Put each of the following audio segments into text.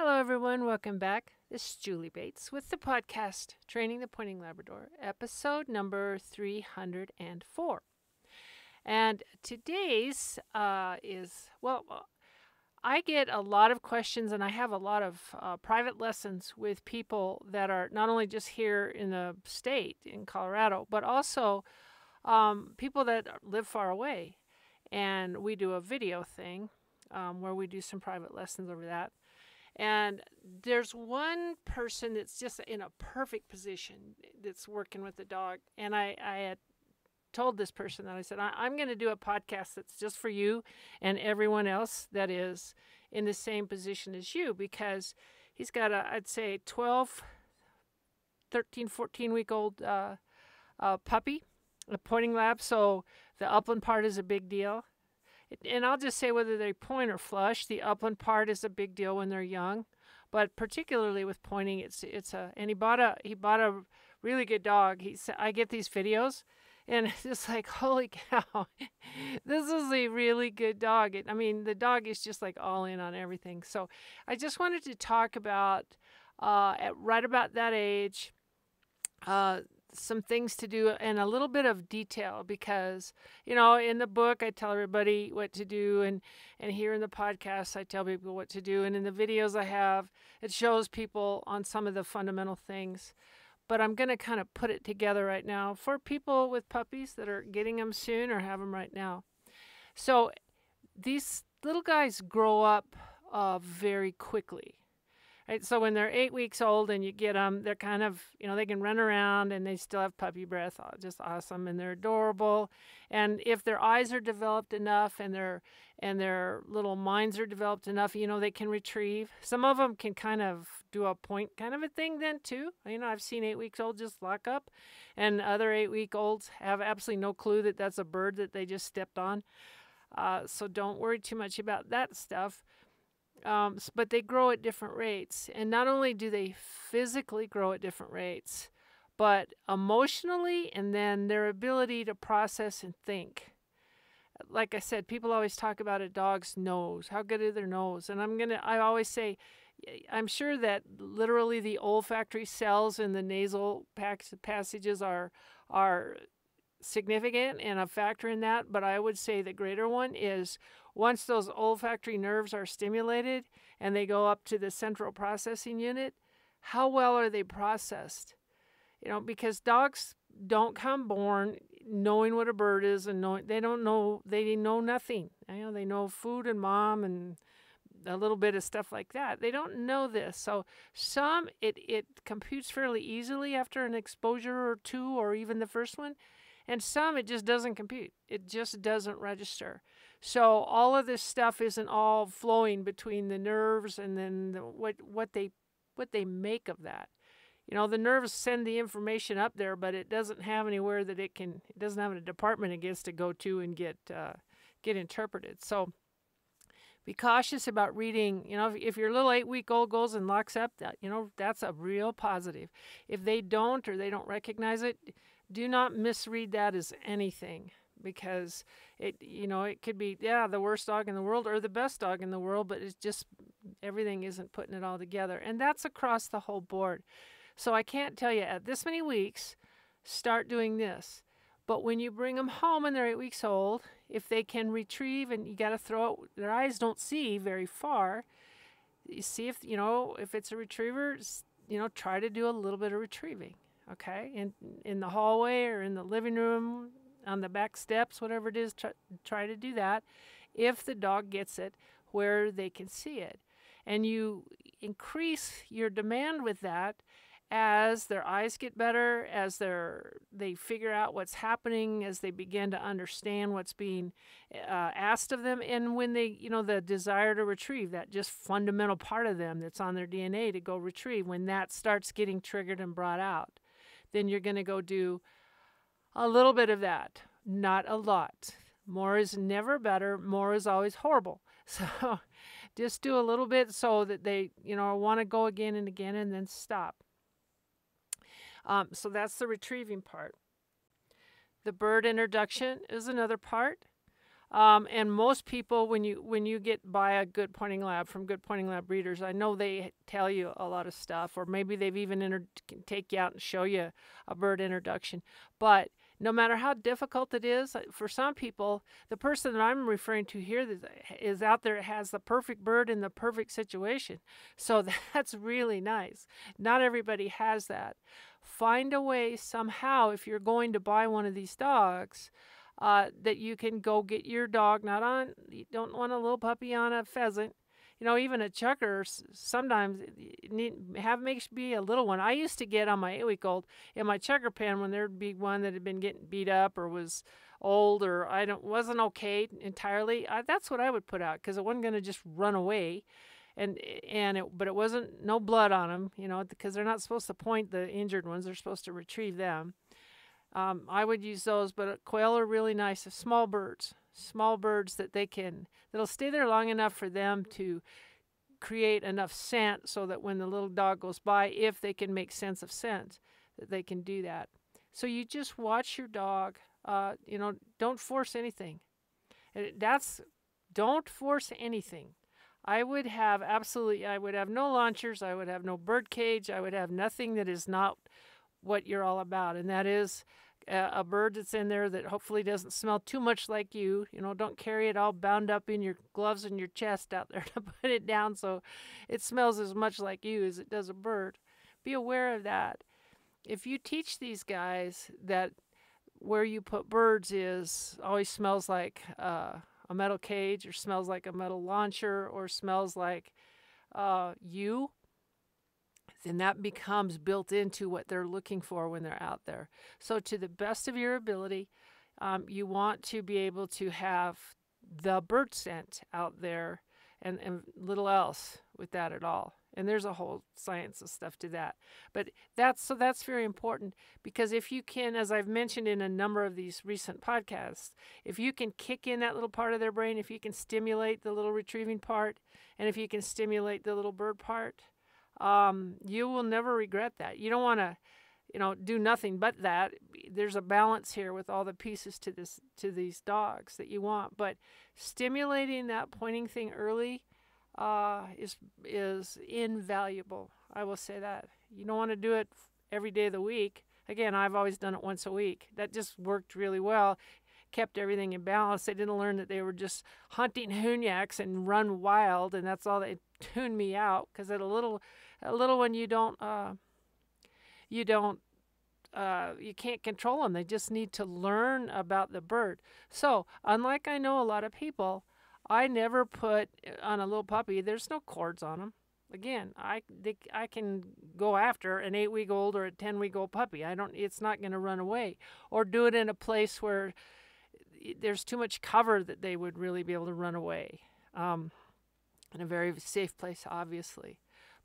Hello, everyone. Welcome back. This is Julie Bates with the podcast Training the Pointing Labrador, episode number 304. And today's uh, is, well, uh, I get a lot of questions and I have a lot of uh, private lessons with people that are not only just here in the state, in Colorado, but also um, people that live far away. And we do a video thing um, where we do some private lessons over that. And there's one person that's just in a perfect position that's working with the dog. And I, I had told this person that I said, I, am going to do a podcast that's just for you and everyone else that is in the same position as you because he's got a, I'd say, 12, 13, 14 week old uh, uh, puppy, a pointing lab. So the upland part is a big deal and I'll just say whether they point or flush, the upland part is a big deal when they're young, but particularly with pointing, it's it's a and he bought a he bought a really good dog. He said I get these videos, and it's just like holy cow, this is a really good dog. I mean the dog is just like all in on everything. So I just wanted to talk about uh, at right about that age. Uh, some things to do and a little bit of detail because you know in the book i tell everybody what to do and and here in the podcast i tell people what to do and in the videos i have it shows people on some of the fundamental things. But i'm going to kind of put it together right now for people with puppies that are getting them soon or have them right now. So these little guys grow up uh, very quickly Right, so when they're eight weeks old and you get them, they're kind of, you know, they can run around and they still have puppy breath, just awesome, and they're adorable. And if their eyes are developed enough and their and their little minds are developed enough, you know, they can retrieve. Some of them can kind of do a point kind of a thing then too. You know, I've seen eight weeks old just lock up, and other eight week olds have absolutely no clue that that's a bird that they just stepped on. Uh, so don't worry too much about that stuff. Um, but they grow at different rates. And not only do they physically grow at different rates, but emotionally and then their ability to process and think. Like I said, people always talk about a dog's nose. How good is their nose? And I'm going to, I always say, I'm sure that literally the olfactory cells in the nasal passages are are significant and a factor in that, but I would say the greater one is once those olfactory nerves are stimulated and they go up to the central processing unit, how well are they processed? You know, because dogs don't come born knowing what a bird is and knowing they don't know they know nothing. You know, they know food and mom and a little bit of stuff like that. They don't know this. So some it it computes fairly easily after an exposure or two or even the first one and some it just doesn't compute. It just doesn't register. So all of this stuff isn't all flowing between the nerves and then the, what what they what they make of that. You know, the nerves send the information up there, but it doesn't have anywhere that it can. It doesn't have a department it gets to go to and get uh, get interpreted. So be cautious about reading. You know, if, if your little eight week old goes and locks up, that you know that's a real positive. If they don't or they don't recognize it, do not misread that as anything because it you know it could be yeah the worst dog in the world or the best dog in the world but it's just everything isn't putting it all together. And that's across the whole board. So i can't tell you at this many weeks start doing this. But when you bring them home and they're eight weeks old if they can retrieve and you got to throw it their eyes don't see very far you see if you know if it's a retriever you know try to do a little bit of retrieving okay? In in the hallway or in the living room on the back steps whatever it is try, try to do that if the dog gets it where they can see it. And you increase your demand with that as their eyes get better as they're they figure out what's happening as they begin to understand what's being uh, asked of them. And when they you know the desire to retrieve that just fundamental part of them that's on their dna to go retrieve when that starts getting triggered and brought out then you're going to go do a little bit of that, not a lot. More is never better, more is always horrible. So just do a little bit so that they, you know, want to go again and again and then stop. Um, so that's the retrieving part. The bird introduction is another part. Um, and most people, when you when you get by a good pointing lab from good pointing lab breeders, I know they tell you a lot of stuff, or maybe they've even take you out and show you a bird introduction. But no matter how difficult it is, uh, for some people, the person that I'm referring to here is out there has the perfect bird in the perfect situation. So that's really nice. Not everybody has that. Find a way somehow if you're going to buy one of these dogs uh, that you can go get your dog not on you don't want a little puppy on a pheasant you know even a chukar sometimes need have makes be a little one. I used to get on my eight week old in my chukar pen when there'd be one that had been getting beat up or was old or i don't wasn't okay entirely. I, that's what i would put out because it wasn't going to just run away. And and it but it wasn't no blood on them you know because they're not supposed to point the injured ones they're supposed to retrieve them. Um, I would use those, but quail are really nice. Small birds, small birds that they can that'll stay there long enough for them to create enough scent so that when the little dog goes by, if they can make sense of scent, that they can do that. So you just watch your dog. Uh, you know, don't force anything. That's don't force anything. I would have absolutely. I would have no launchers. I would have no bird cage. I would have nothing that is not what you're all about, and that is a, bird that's in there that hopefully doesn't smell too much like you. You know, don't carry it all bound up in your gloves and your chest out there to put it down so it smells as much like you as it does a bird. Be aware of that. If you teach these guys that where you put birds is always smells like uh, a metal cage or smells like a metal launcher or smells like uh, you, then that becomes built into what they're looking for when they're out there. So, to the best of your ability, um, you want to be able to have the bird scent out there and, and little else with that at all. And there's a whole science of stuff to that. But that's so that's very important because if you can, as I've mentioned in a number of these recent podcasts, if you can kick in that little part of their brain, if you can stimulate the little retrieving part, and if you can stimulate the little bird part, um, you will never regret that. You don't want to, you know, do nothing but that. There's a balance here with all the pieces to this to these dogs that you want, but stimulating that pointing thing early uh, is is invaluable. I will say that. You don't want to do it every day of the week. Again, I've always done it once a week. That just worked really well kept everything in balance. They didn't learn that they were just hunting hunyaks and run wild, and that's all they tuned me out. Because at a little a little one you don't uh, you don't uh, you can't control them. They just need to learn about the bird. So unlike I know a lot of people, I never put uh, on a little puppy. There's no cords on them. Again, I they, I can go after an eight week old or a ten week old puppy. I don't. It's not going to run away, or do it in a place where there's too much cover that they would really be able to run away. Um, in a very safe place, obviously.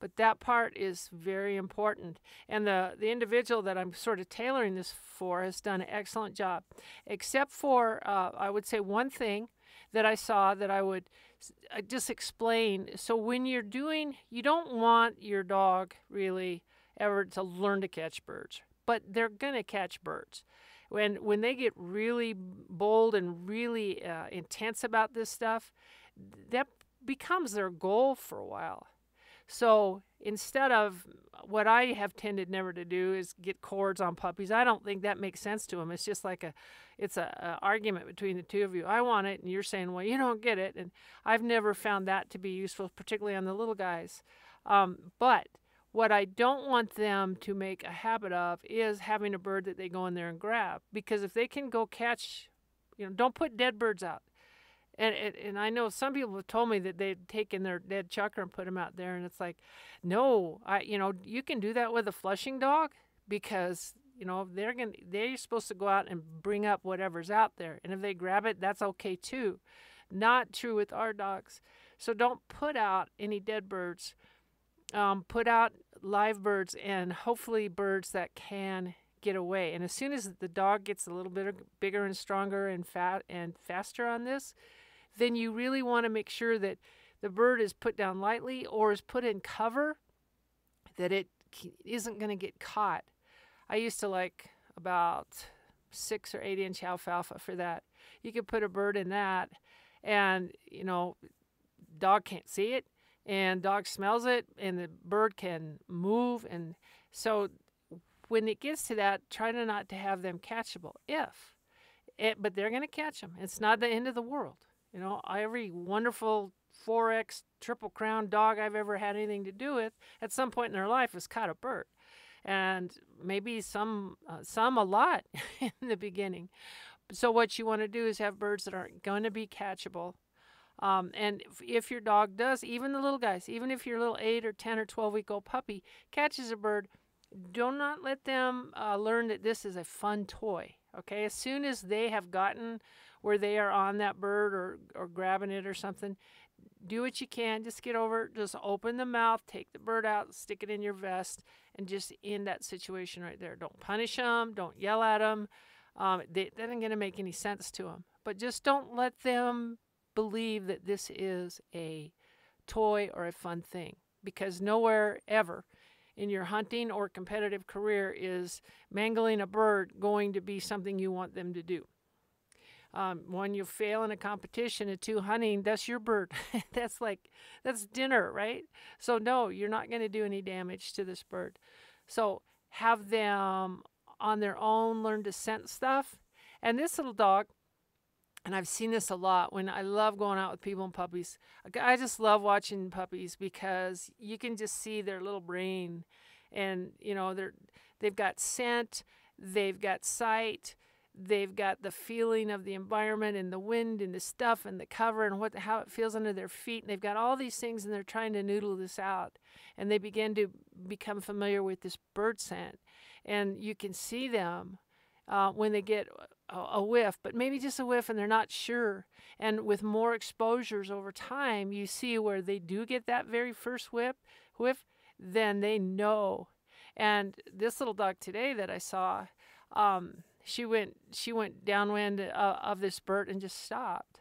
But that part is very important. And the, the individual that I'm sort of tailoring this for has done an excellent job, except for, uh, I would say, one thing that I saw that I would uh, just explain. So, when you're doing, you don't want your dog really ever to learn to catch birds, but they're going to catch birds. When, when they get really bold and really uh, intense about this stuff, that becomes their goal for a while. So instead of what I have tended never to do is get cords on puppies. I don't think that makes sense to them. It's just like a, it's a, a, argument between the two of you. I want it, and you're saying, well, you don't get it. And I've never found that to be useful, particularly on the little guys. Um, but what I don't want them to make a habit of is having a bird that they go in there and grab. Because if they can go catch, you know, don't put dead birds out. And, and and I know some people have told me that they've taken their dead chukar and put them out there, and it's like, no, I you know you can do that with a flushing dog because you know they're going they're supposed to go out and bring up whatever's out there, and if they grab it, that's okay too. Not true with our dogs. So don't put out any dead birds. Um, put out live birds and hopefully birds that can get away. And as soon as the dog gets a little bit bigger and stronger and fat and faster on this, then you really want to make sure that the bird is put down lightly or is put in cover that it isn't going to get caught. I used to like about six or eight inch alfalfa for that. You could put a bird in that, and you know, dog can't see it, and dog smells it, and the bird can move, and so when it gets to that, try to not to have them catchable. If it, but they're going to catch them. It's not the end of the world. You know, every wonderful 4X triple crown dog I've ever had anything to do with at some point in their life has caught a bird. And maybe some, uh, some a lot in the beginning. So, what you want to do is have birds that aren't going to be catchable. Um, and if, if your dog does, even the little guys, even if your little 8 or 10 or 12 week old puppy catches a bird, do not let them uh, learn that this is a fun toy. Okay, as soon as they have gotten where they are on that bird or, or grabbing it or something, do what you can. Just get over, just open the mouth, take the bird out, stick it in your vest, and just end that situation right there. Don't punish them, don't yell at them. Um, they, that isn't going to make any sense to them. But just don't let them believe that this is a toy or a fun thing because nowhere ever in your hunting or competitive career is mangling a bird going to be something you want them to do. Um, when you fail in a competition, and two hunting, that's your bird. that's like that's dinner, right? So no, you're not going to do any damage to this bird. So have them on their own learn to scent stuff. And this little dog, and I've seen this a lot when I love going out with people and puppies. I just love watching puppies because you can just see their little brain, and you know they're they've got scent, they've got sight, they've got the feeling of the environment and the wind and the stuff and the cover and what how it feels under their feet. And they've got all these things, and they're trying to noodle this out, and they begin to become familiar with this bird scent, and you can see them uh, when they get a, whiff, but maybe just a whiff and they're not sure. And with more exposures over time, you see where they do get that very first whip, whiff, then they know. And this little dog today that I saw, um, she went she went downwind uh, of this bird and just stopped.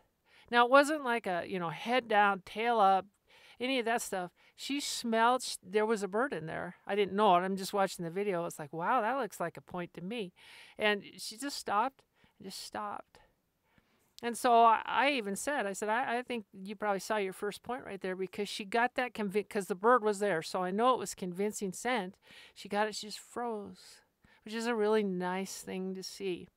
Now it wasn't like a you know head down, tail up, any of that stuff. She smelled, there was a bird in there. I didn't know it. I'm just watching the video. It's like, wow, that looks like a point to me. And she just stopped, just stopped. And so I, even said, I said, I, I, think you probably saw your first point right there because she got that convinced, because the bird was there. So I know it was convincing scent. She got it, she just froze, which is a really nice thing to see.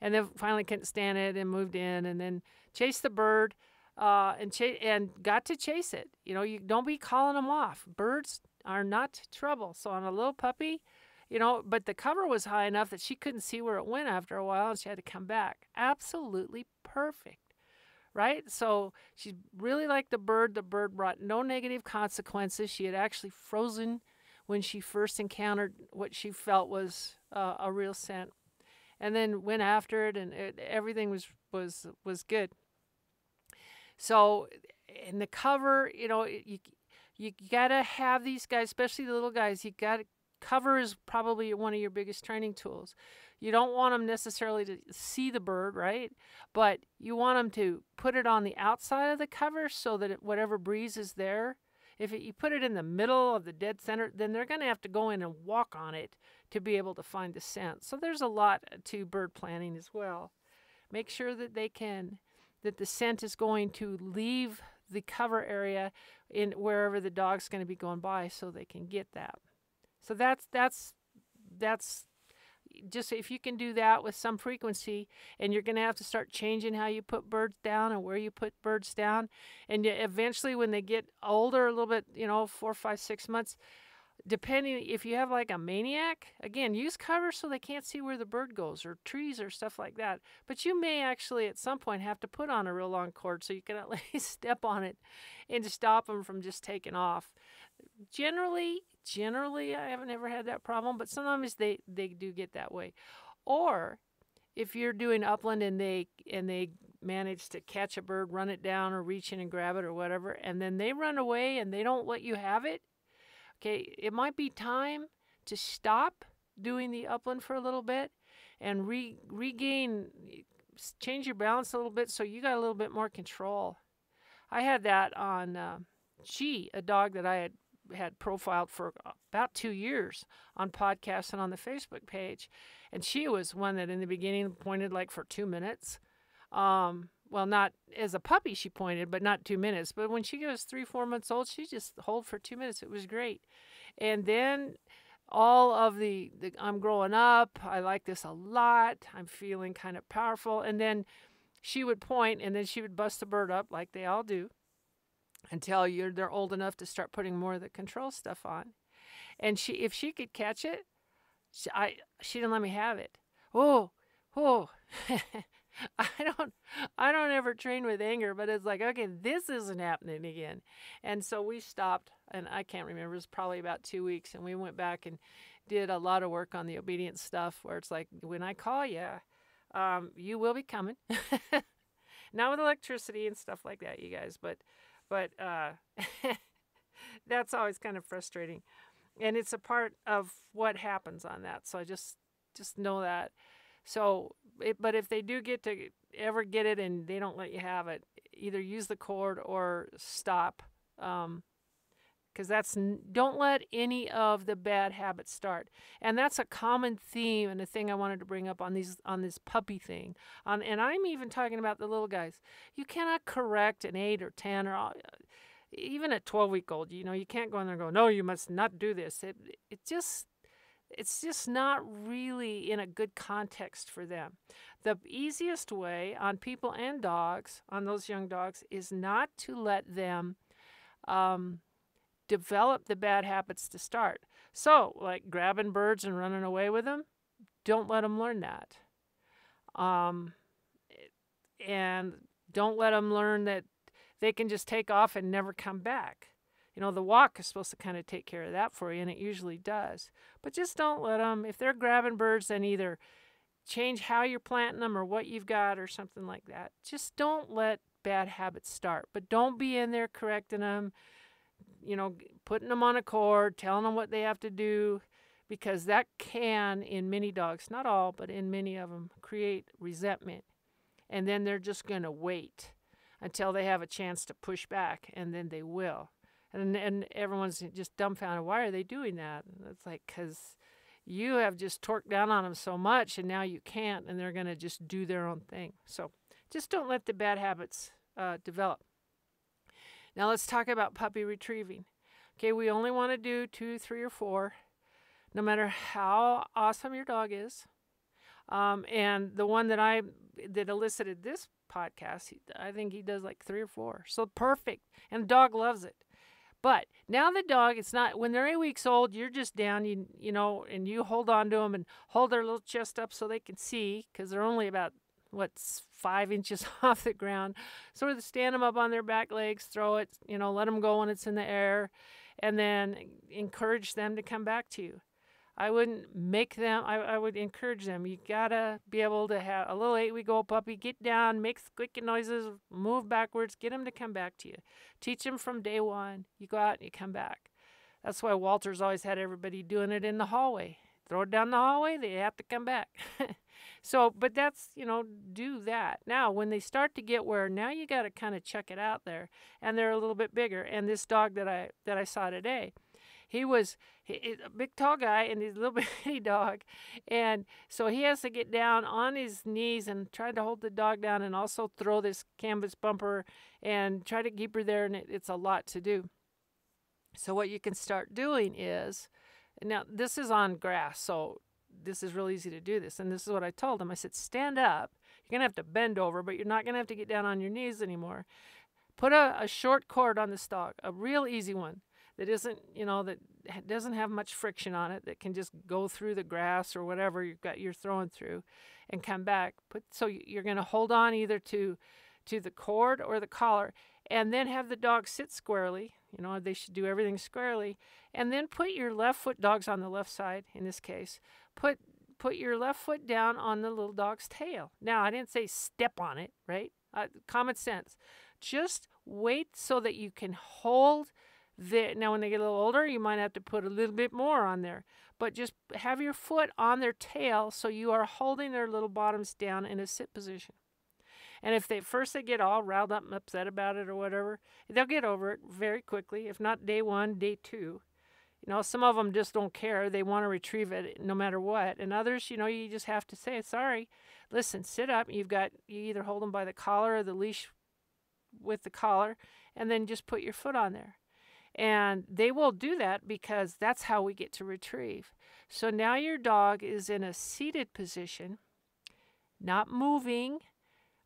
And then finally couldn't stand it and moved in and then chased the bird uh, and and got to chase it. You know, you don't be calling them off. Birds are not trouble. So on a little puppy, you know, but the cover was high enough that she couldn't see where it went after a while, and she had to come back. Absolutely perfect, right? So she really liked the bird. The bird brought no negative consequences. She had actually frozen when she first encountered what she felt was uh, a real scent, and then went after it, and it, everything was was was good. So in the cover, you know, you you gotta have these guys, especially the little guys. You got to cover is probably one of your biggest training tools. You don't want them necessarily to see the bird, right? But you want them to put it on the outside of the cover so that it, whatever breeze is there, if you put it in the middle of the dead center, then they're going to have to go in and walk on it to be able to find the scent. So there's a lot to bird planning as well. Make sure that they can that the scent is going to leave the cover area in wherever the dog's going to be going by so they can get that. So that's that's that's just if you can do that with some frequency and you're going to have to start changing how you put birds down and where you put birds down and eventually when they get older a little bit you know four five six months depending if you have like a maniac again use cover so they can't see where the bird goes or trees or stuff like that but you may actually at some point have to put on a real long cord so you can at least step on it and stop them from just taking off. Generally generally i haven't ever had that problem but sometimes they they do get that way or if you're doing upland and they and they manage to catch a bird run it down or reach in and grab it or whatever and then they run away and they don't let you have it Okay, it might be time to stop doing the upland for a little bit and re- regain, change your balance a little bit so you got a little bit more control. I had that on uh, She, a dog that I had had profiled for about two years on podcasts and on the Facebook page, and she was one that in the beginning pointed like for two minutes. Um, well, not as a puppy she pointed, but not two minutes. But when she was three, four months old, she just hold for two minutes. It was great. And then all of the, the I'm growing up. I like this a lot. I'm feeling kind of powerful. And then she would point, and then she would bust the bird up like they all do until you're they're old enough to start putting more of the control stuff on. And she, if she could catch it, she, I she didn't let me have it. Oh, oh. I don't I don't ever train with anger, but it's like, okay, this isn't happening again. And so we stopped and I can't remember, it was probably about two weeks, and we went back and did a lot of work on the obedience stuff where it's like when I call you, um, you will be coming. Not with electricity and stuff like that, you guys, but but uh, that's always kind of frustrating. And it's a part of what happens on that. So I just just know that. So it, but if they do get to ever get it and they don't let you have it, either use the cord or stop. Um, because that's don't let any of the bad habits start. And that's a common theme and a thing i wanted to bring up on these on this puppy thing. On and i'm even talking about the little guys. You cannot correct an 8 or 10 or uh, even a 12 week old you know you can't go in there and go no you must not do this. It it just it's just not really in a good context for them. The easiest way on people and dogs, on those young dogs, is not to let them um, develop the bad habits to start. So, like grabbing birds and running away with them, don't let them learn that. Um, and don't let them learn that they can just take off and never come back. You know, the walk is supposed to kind of take care of that for you, and it usually does. But just don't let them, if they're grabbing birds, then either change how you're planting them or what you've got or something like that. Just don't let bad habits start. But don't be in there correcting them, you know, putting them on a cord, telling them what they have to do, because that can, in many dogs, not all, but in many of them, create resentment. And then they're just going to wait until they have a chance to push back, and then they will and and everyone's just dumbfounded. Why are they doing that? It's like because you have just torqued down on them so much, and now you can't, and they're going to just do their own thing. So just don't let the bad habits uh, develop. Now let's talk about puppy retrieving. Okay, we only want to do two, three, or four, no matter how awesome your dog is. Um, and the one that I that elicited this podcast, I think he does like three or four. So perfect, and the dog loves it. But now the dog, it's not when they're eight weeks old. You're just down, you you know, and you hold on to them and hold their little chest up so they can see, because they're only about what's five inches off the ground. Sort of stand them up on their back legs, throw it, you know, let them go when it's in the air, and then encourage them to come back to you. I wouldn't make them, I, I would encourage them. You gotta be able to have a little eight week old puppy get down, make squeaking noises, move backwards, get them to come back to you. Teach them from day one. You go out and you come back. That's why Walter's always had everybody doing it in the hallway. Throw it down the hallway, they have to come back. so, but that's, you know, do that. Now, when they start to get where now you got to kind of check it out there and they're a little bit bigger. And this dog that I that I saw today, he was he, a big tall guy and he's a little bitty dog and so he has to get down on his knees and try to hold the dog down and also throw this canvas bumper and try to keep her there and it, it's a lot to do so what you can start doing is now this is on grass so this is really easy to do this and this is what i told him i said stand up you're going to have to bend over but you're not going to have to get down on your knees anymore put a, a short cord on the dog a real easy one that isn't, you know, that doesn't have much friction on it, that can just go through the grass or whatever you've got you're throwing through, and come back. Put so you're going to hold on either to to the cord or the collar, and then have the dog sit squarely. You know, they should do everything squarely, and then put your left foot. Dogs on the left side in this case. Put put your left foot down on the little dog's tail. Now, I didn't say step on it, right? Uh, common sense. Just wait so that you can hold the, now, when they get a little older, you might have to put a little bit more on there. But just have your foot on their tail so you are holding their little bottoms down in a sit position. And if they first they get all riled up and upset about it or whatever, they'll get over it very quickly. If not day one, day two. You know, some of them just don't care. They want to retrieve it no matter what. And others, you know, you just have to say, sorry, listen, sit up. You've got, you either hold them by the collar or the leash with the collar, and then just put your foot on there. And they will do that because that's how we get to retrieve. So now your dog is in a seated position, not moving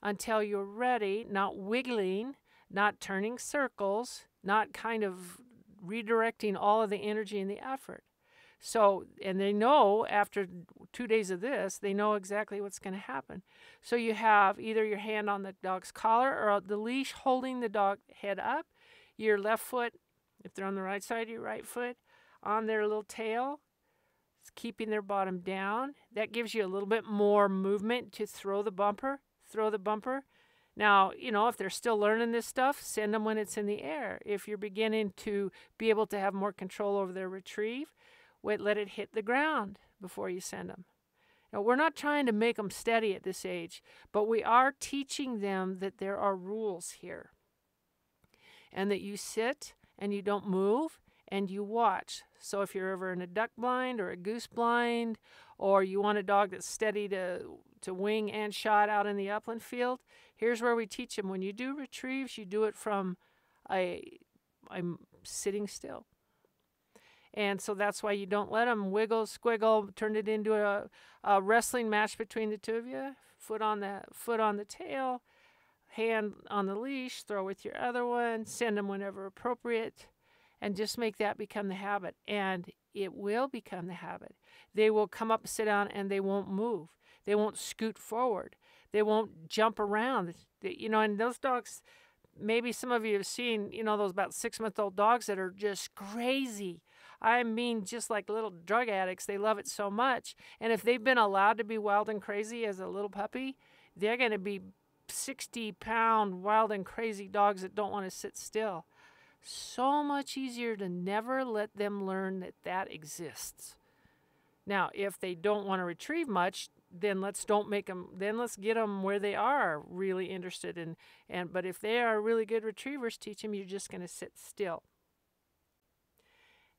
until you're ready, not wiggling, not turning circles, not kind of redirecting all of the energy and the effort. So, and they know after two days of this, they know exactly what's going to happen. So, you have either your hand on the dog's collar or the leash holding the dog head up, your left foot, if they're on the right side, your right foot on their little tail, keeping their bottom down. That gives you a little bit more movement to throw the bumper, throw the bumper. Now, you know, if they're still learning this stuff, send them when it's in the air. If you're beginning to be able to have more control over their retrieve, wait, let it hit the ground before you send them. Now, we're not trying to make them steady at this age, but we are teaching them that there are rules here. And that you sit and you don't move and you watch. So if you're ever in a duck blind or a goose blind, or you want a dog that's steady to, to wing and shot out in the upland field, Here's where we teach them when you do retrieves, you do it from a I'm sitting still. And so that's why you don't let them wiggle, squiggle, turn it into a, a wrestling match between the two of you. Foot on the foot on the tail, hand on the leash, throw with your other one, send them whenever appropriate, and just make that become the habit. And it will become the habit. They will come up, sit down, and they won't move. They won't scoot forward. They won't jump around. You know, and those dogs, maybe some of you have seen, you know, those about six month old dogs that are just crazy. I mean, just like little drug addicts, they love it so much. And if they've been allowed to be wild and crazy as a little puppy, they're going to be 60 pound wild and crazy dogs that don't want to sit still. So much easier to never let them learn that that exists. Now, if they don't want to retrieve much, then let's don't make them then let's get them where they are really interested in and but if they are really good retrievers teach them you're just going to sit still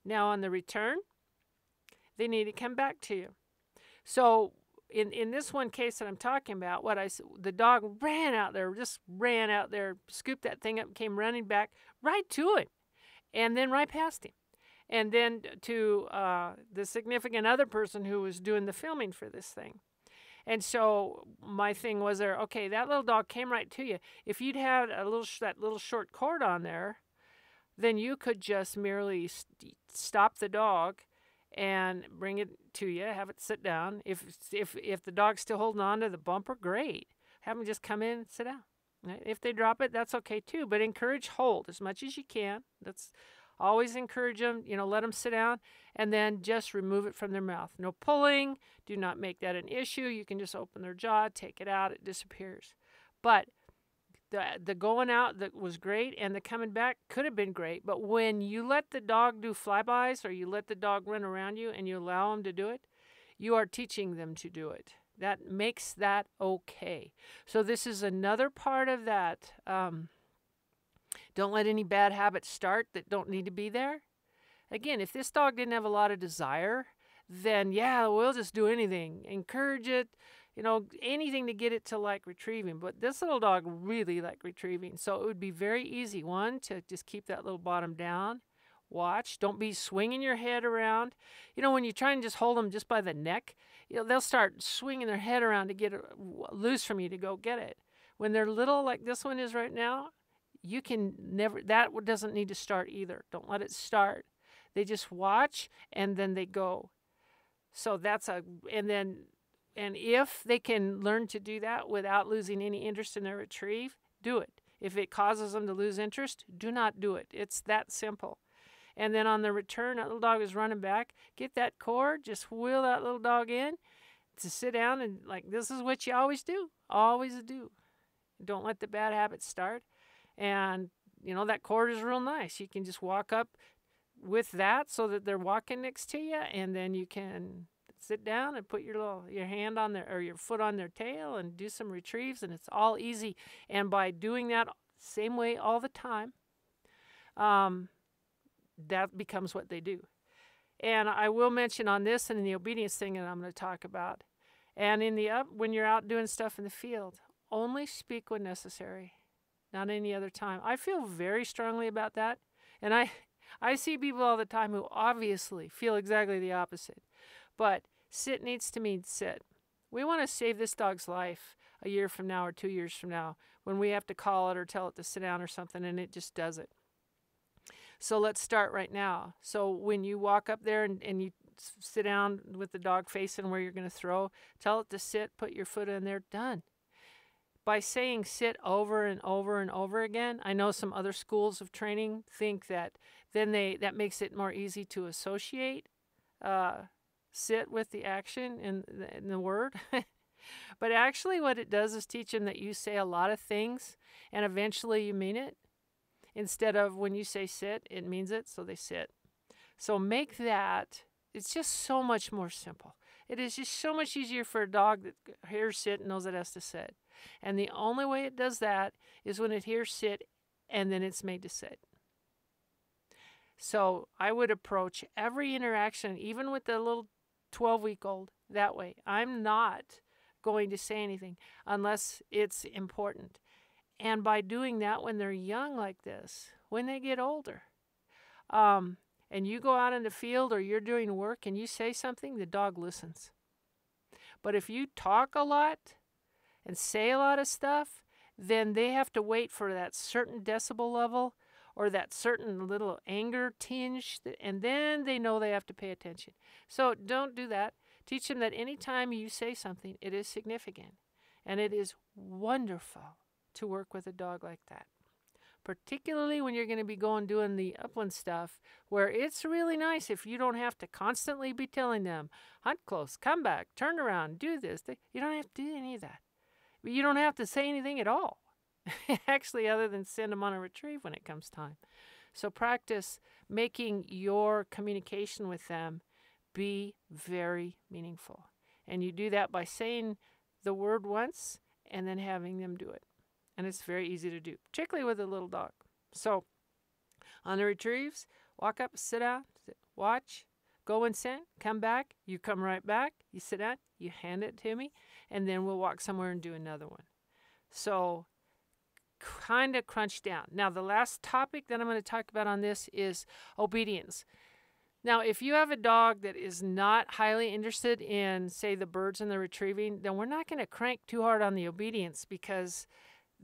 now on the return they need to come back to you so in in this one case that I'm talking about what I the dog ran out there just ran out there scooped that thing up came running back right to it and then right past him and then to uh, the significant other person who was doing the filming for this thing and so my thing was there, okay, that little dog came right to you. If you'd had a little that little short cord on there, then you could just merely st- stop the dog and bring it to you, have it sit down. If if if the dog's still holding on to the bumper, great. Have them just come in and sit down. Uh, if they drop it, that's okay too. But encourage hold as much as you can. That's Always encourage them, you know, let them sit down and then just remove it from their mouth. No pulling. Do not make that an issue. You can just open their jaw, take it out, it disappears. But the the going out that was great and the coming back could have been great, but when you let the dog do flybys or you let the dog run around you and you allow them to do it, you are teaching them to do it. That makes that okay. So this is another part of that. Um, don't let any bad habits start that don't need to be there. Again, if this dog didn't have a lot of desire, then yeah, we'll just do anything. Encourage it, you know, anything to get it to like retrieving. But this little dog really like retrieving. So it would be very easy, one, to just keep that little bottom down. Watch. Don't be swinging your head around. You know, when you try and just hold them just by the neck, you know, they'll start swinging their head around to get it loose from you to go get it. When they're little, like this one is right now, you can never that doesn't need to start either don't let it start they just watch and then they go so that's a and then and if they can learn to do that without losing any interest in their retrieve do it. If it causes them to lose interest do not do it. It's that simple. And then on the return that little dog is running back. Get that cord just wheel that little dog in to sit down and like this is what you always do always do. Don't let the bad habits start. And, you know, that cord is real nice. You can just walk up with that so that they're walking next to you, and then you can sit down and put your little your hand on their or your foot on their tail and do some retrieves and it's all easy. And by doing that same way all the time um, that becomes what they do. And i will mention on this and in the obedience thing that i'm going to talk about and in the up when you're out doing stuff in the field only speak when necessary not any other time. I feel very strongly about that and i I see people all the time who obviously feel exactly the opposite. But sit needs to mean sit. We want to save this dog's life a year from now or two years from now when we have to call it or tell it to sit down or something and it just does it. So let's start right now. So when you walk up there and, and you sit down with the dog facing where you're going to throw, tell it to sit, put your foot in there, done by saying sit over and over and over again, I know some other schools of training think that then they that makes it more easy to associate uh, sit with the action in the, in the word. but actually, what it does is teach them that you say a lot of things and eventually you mean it. Instead of when you say sit, it means it, so they sit. So make that, it's just so much more simple. It is just so much easier for a dog that hears sit and knows it has to sit. And the only way it does that is when it hears sit and then it's made to sit. So I would approach every interaction, even with the little 12 week old, that way. I'm not going to say anything unless it's important. And by doing that when they're young like this, when they get older, um, and you go out in the field or you're doing work and you say something, the dog listens. But if you talk a lot, and say a lot of stuff, then they have to wait for that certain decibel level or that certain little anger tinge, and then they know they have to pay attention. So don't do that. Teach them that anytime you say something, it is significant. And it is wonderful to work with a dog like that. Particularly when you're going to be going doing the upland stuff, where it's really nice if you don't have to constantly be telling them, hunt close, come back, turn around, do this. You don't have to do any of that. You don't have to say anything at all, actually, other than send them on a retrieve when it comes time. So practice making your communication with them be very meaningful. And you do that by saying the word once and then having them do it. And it's very easy to do, particularly with a little dog. So on the retrieves, walk up, sit down, sit watch, go and send, come back, you come right back, you sit down, you hand it to me, and then we'll walk somewhere and do another one. So, kind of crunch down. Now, the last topic that I'm going to talk about on this is obedience. Now, if you have a dog that is not highly interested in, say, the birds and the retrieving, then we're not going to crank too hard on the obedience because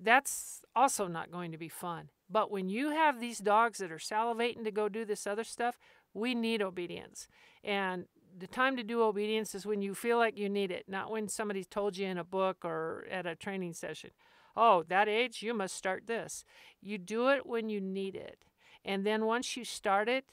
that's also not going to be fun. But when you have these dogs that are salivating to go do this other stuff, we need obedience. And the time to do obedience is when you feel like you need it, not when somebody's told you in a book or at a training session. Oh, that age, you must start this. You do it when you need it. And then once you start it,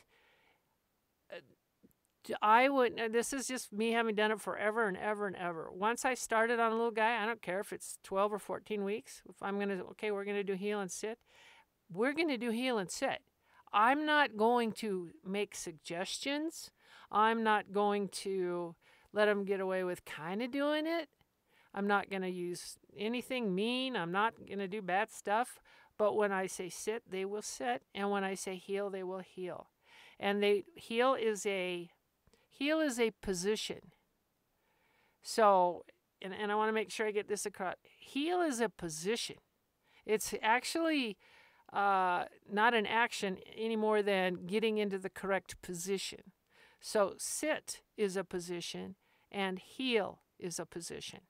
uh, I would, this is just me having done it forever and ever and ever. Once I started on a little guy, I don't care if it's 12 or 14 weeks. If I'm going to, okay, we're going to do heel and sit, we're going to do heel and sit. I'm not going to make suggestions. I'm not going to let them get away with kind of doing it. I'm not going to use anything mean. I'm not going to do bad stuff. But when I say sit, they will sit. And when I say heel, they will heel. And they heel is a heel is a position. So, and, and I want to make sure I get this across. Heel is a position. It's actually uh, not an action any more than getting into the correct position. So sit is a position and heel is a position.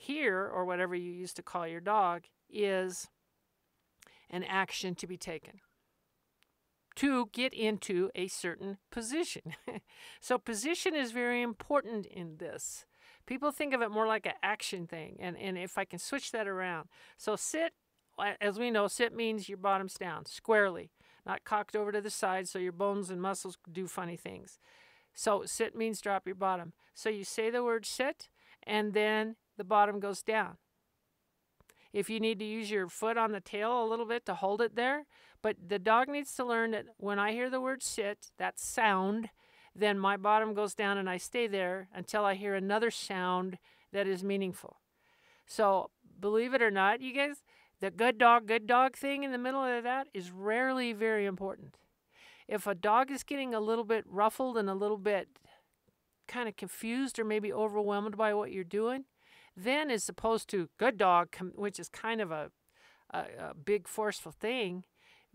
Here, or whatever you used to call your dog, is an action to be taken to get into a certain position. so, position is very important in this. People think of it more like an action thing, and, and if I can switch that around. So, sit, as we know, sit means your bottom's down, squarely not cocked over to the side so your bones and muscles do funny things. So sit means drop your bottom. So you say the word sit and then the bottom goes down. If you need to use your foot on the tail a little bit to hold it there, but the dog needs to learn that when I hear the word sit, that sound, then my bottom goes down and I stay there until I hear another sound that is meaningful. So, believe it or not, you guys, the good dog, good dog thing in the middle of that is rarely very important. If a dog is getting a little bit ruffled and a little bit kind of confused or maybe overwhelmed by what you're doing, then as opposed to good dog, which is kind of a, a, a big forceful thing,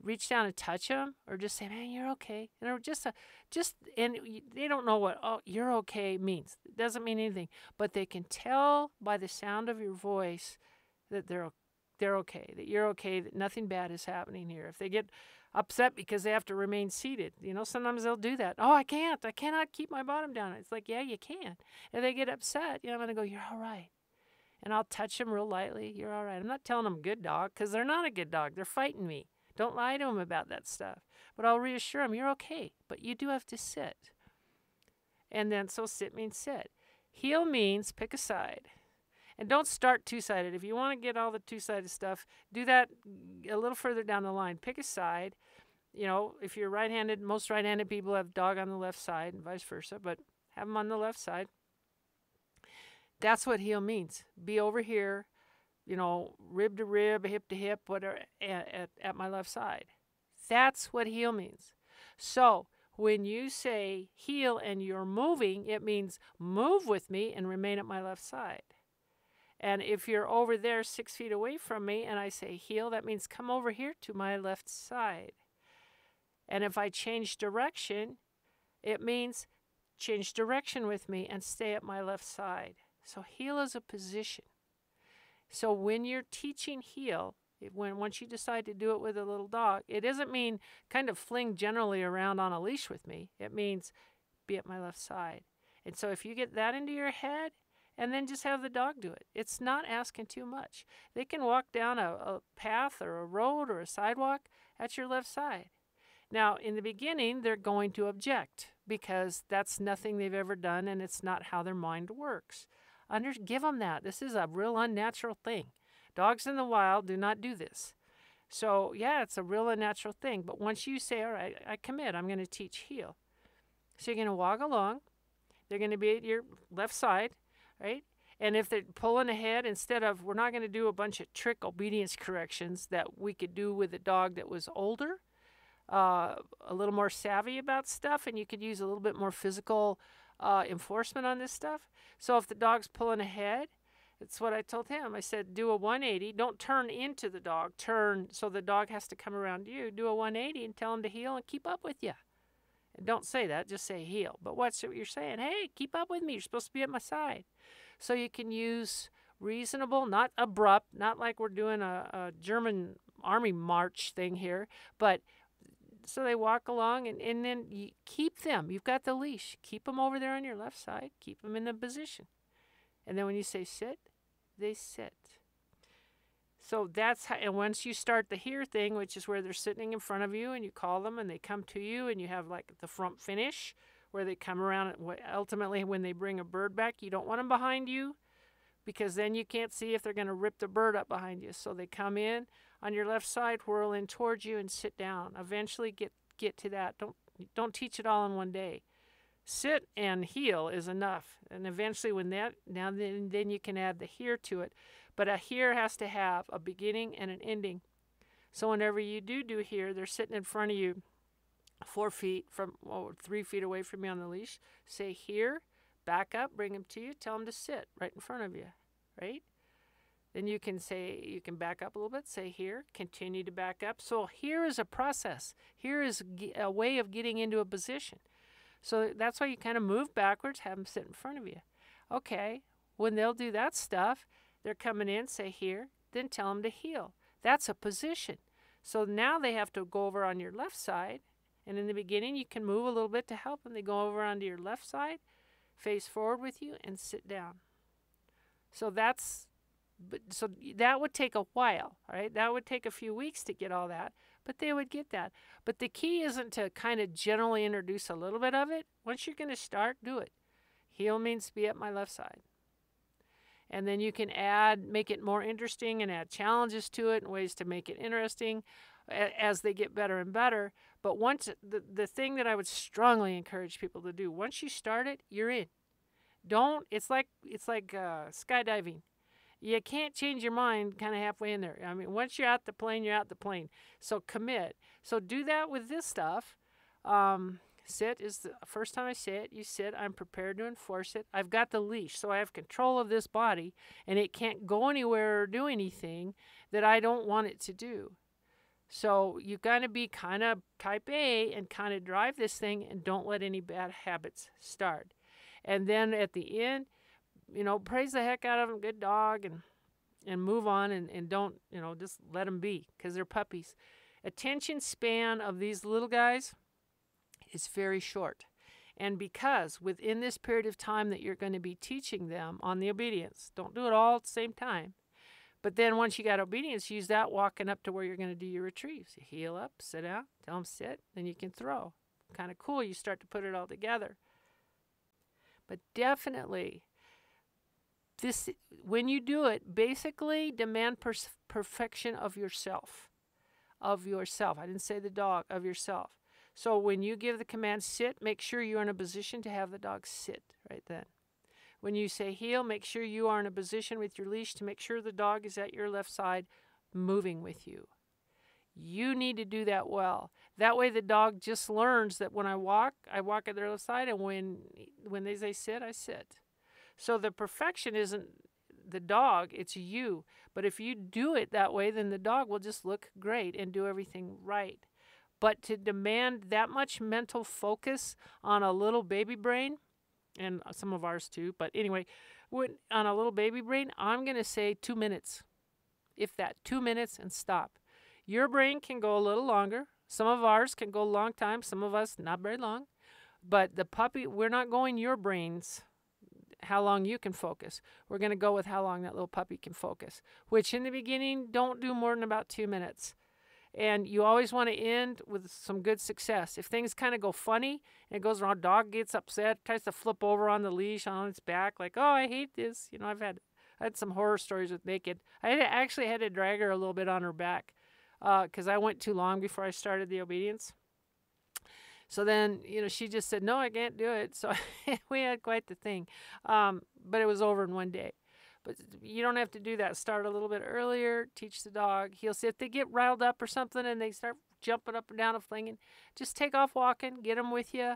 reach down and touch them or just say man you're okay. And just a, just and they don't know what oh you're okay means. It doesn't mean anything but they can tell by the sound of your voice that they're they're okay that you're okay that nothing bad is happening here. If they get upset because they have to remain seated you know sometimes they'll do that. Oh i can't i cannot keep my bottom down. It's like yeah you can. If they get upset you know i'm going to go you're all right and i'll touch them real lightly you're all right i'm not telling them good dog because they're not a good dog they're fighting me don't lie to them about that stuff. But I'll reassure them you're okay, but you do have to sit. And then, so sit means sit. Heel means pick a side. And don't start two sided. If you want to get all the two sided stuff, do that a little further down the line. Pick a side. You know, if you're right handed, most right handed people have dog on the left side and vice versa, but have them on the left side. That's what heel means. Be over here you know, rib to rib, hip to hip, whatever, at, at, at my left side. That's what heel means. So when you say heel and you're moving, it means move with me and remain at my left side. And if you're over there six feet away from me and I say heel, that means come over here to my left side. And if I change direction, it means change direction with me and stay at my left side. So heel is a position. So when you're teaching heel, when once you decide to do it with a little dog, it doesn't mean kind of fling generally around on a leash with me. It means be at my left side. And so if you get that into your head and then just have the dog do it, it's not asking too much. They can walk down a, a path or a road or a sidewalk at your left side. Now, in the beginning, they're going to object because that's nothing they've ever done and it's not how their mind works. Under, give them that. This is a real unnatural thing. Dogs in the wild do not do this. So, yeah, it's a real unnatural thing. But once you say, all right, I commit, I'm going to teach heel. So you're going to walk along. They're going to be at your left side, right? And if they're pulling ahead, instead of, we're not going to do a bunch of trick obedience corrections that we could do with a dog that was older, uh, a little more savvy about stuff, and you could use a little bit more physical uh, enforcement on this stuff. So if the dog's pulling ahead, it's what I told him. I said, do a 180. Don't turn into the dog. Turn so the dog has to come around you. Do a 180 and tell him to heel and keep up with you. And don't say that. Just say heel. But what's what you're saying? Hey, keep up with me. You're supposed to be at my side. So you can use reasonable, not abrupt, not like we're doing a, a German army march thing here, but so they walk along and, and then you keep them. You've got the leash. Keep them over there on your left side. Keep them in the position. And then when you say sit, they sit. So that's how, and once you start the here thing, which is where they're sitting in front of you and you call them and they come to you and you have like the front finish where they come around. Ultimately, when they bring a bird back, you don't want them behind you because then you can't see if they're going to rip the bird up behind you. So they come in on your left side, whirl in towards you and sit down. Eventually get get to that. Don't don't teach it all in one day. Sit and heel is enough. And eventually when that now then then you can add the here to it. But a here has to have a beginning and an ending. So whenever you do do here, they're sitting in front of you four feet from oh, three feet away from you on the leash. Say here, back up, bring them to you, tell them to sit right in front of you, right? Then you can say, you can back up a little bit, say here, continue to back up. So here is a process. Here is a way of getting into a position. So that's why you kind of move backwards, have them sit in front of you. Okay, when they'll do that stuff, they're coming in, say here, then tell them to heel. That's a position. So now they have to go over on your left side. And in the beginning, you can move a little bit to help them. They go over onto your left side, face forward with you, and sit down. So that's but so that would take a while, right? That would take a few weeks to get all that, but they would get that. But the key isn't to kind of generally introduce a little bit of it. Once you're going to start, do it. Heel means be at my left side. And then you can add, make it more interesting and add challenges to it and ways to make it interesting. as they get better and better. But once the, the thing that I would strongly encourage people to do, once you start it, you're in. Don't it's like it's like uh, skydiving. You can't change your mind kind of halfway in there. I mean, once you're out the plane, you're out the plane. So commit. So do that with this stuff. Um, sit is the first time I sit. You sit. I'm prepared to enforce it. I've got the leash, so I have control of this body, and it can't go anywhere or do anything that I don't want it to do. So you got to be kind of type A and kind of drive this thing, and don't let any bad habits start. And then at the end, you know, praise the heck out of them, good dog, and and move on and, and don't, you know, just let them be because they're puppies. Attention span of these little guys is very short. And because within this period of time that you're going to be teaching them on the obedience, don't do it all at the same time. But then once you got obedience, use that walking up to where you're going to do your retrieves. You heel up, sit down, tell them sit, then you can throw. Kind of cool. You start to put it all together. But definitely this when you do it basically demand per- perfection of yourself of yourself. I didn't say the dog of yourself. So when you give the command sit make sure you're in a position to have the dog sit right then. When you say heel make sure you are in a position with your leash to make sure the dog is at your left side moving with you. You need to do that well. That way the dog just learns that when i walk i walk at their left side and when when they say sit i sit so the perfection isn't the dog, it's you. But if you do it that way, then the dog will just look great and do everything right. But to demand that much mental focus on a little baby brain, and some of ours too, but anyway, when, on a little baby brain, I'm going to say two minutes. If that, two minutes and stop. Your brain can go a little longer. Some of ours can go a long time, some of us not very long. But the puppy, we're not going your brains how long you can focus. We're going to go with how long that little puppy can focus, which in the beginning, don't do more than about two minutes. And you always want to end with some good success. If things kind of go funny and it goes wrong, dog gets upset, tries to flip over on the leash on its back, like, oh, I hate this. You know, I've had I had some horror stories with Naked. I had actually had to drag her a little bit on her back because uh, I went too long before I started the obedience. So then, you know, she just said, no, I can't do it. So we had quite the thing. Um, but it was over in one day. But you don't have to do that. Start a little bit earlier, teach the dog. He'll see if they get riled up or something and they start jumping up and down and flinging, just take off walking, get them with you.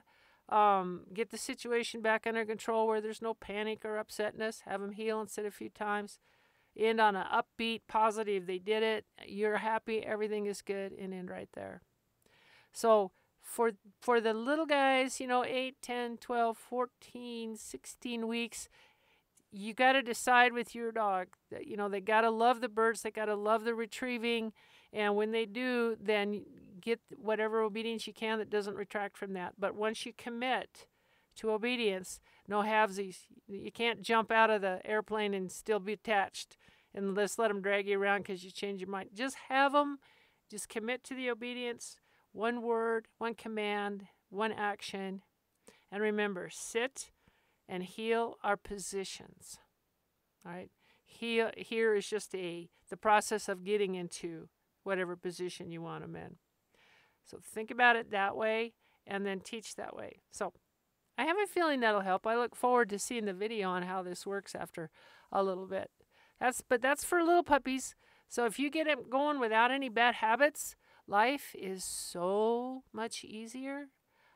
Um, get the situation back under control where there's no panic or upsetness. Have them heel and sit a few times. End on an upbeat, positive. They did it. You're happy. Everything is good. And end right there. So for for the little guys, you know, 8, 10, 12, 14, 16 weeks, you got to decide with your dog that you know they got to love the birds, they got to love the retrieving, and when they do, then get whatever obedience you can that doesn't retract from that. But once you commit to obedience, no halvesies. You can't jump out of the airplane and still be attached and just let them drag you around because you change your mind. Just have them, just commit to the obedience one word, one command, one action. And remember, sit and heel our positions. All right? Heel, here is just a the process of getting into whatever position you want them in. So think about it that way and then teach that way. So I have a feeling that'll help. I look forward to seeing the video on how this works after a little bit. That's but that's for little puppies. So if you get it going without any bad habits, Life is so much easier.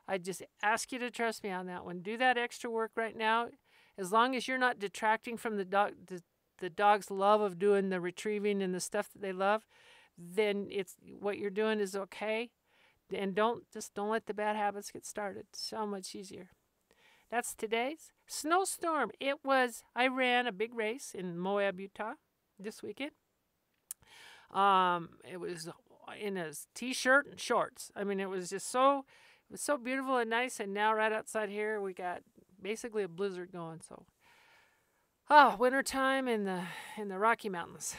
I just ask you to trust me on that one. Do that extra work right now. As long as you're not detracting from the dog the, the dog's love of doing the retrieving and the stuff that they love, then it's what you're doing is okay. And don't just don't let the bad habits get started. So much easier. That's today's snowstorm. It was I ran a big race in Moab, Utah this weekend. Um, it was in his t-shirt and shorts. I mean, it was just so it was so beautiful and nice. And now right outside here, we got basically a blizzard going. So, oh, wintertime in the in the Rocky Mountains.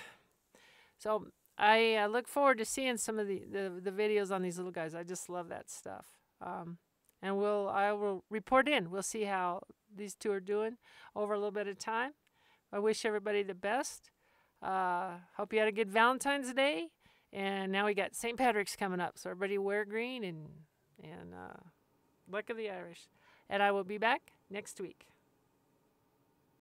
So I uh, look forward to seeing some of the, the, the videos on these little guys. I just love that stuff. Um, and we'll I will report in. We'll see how these two are doing over a little bit of time. I wish everybody the best. Uh, hope you had a good Valentine's Day And now we got St. Patrick's coming up, so everybody wear green and and uh, luck of the Irish. And I will be back next week.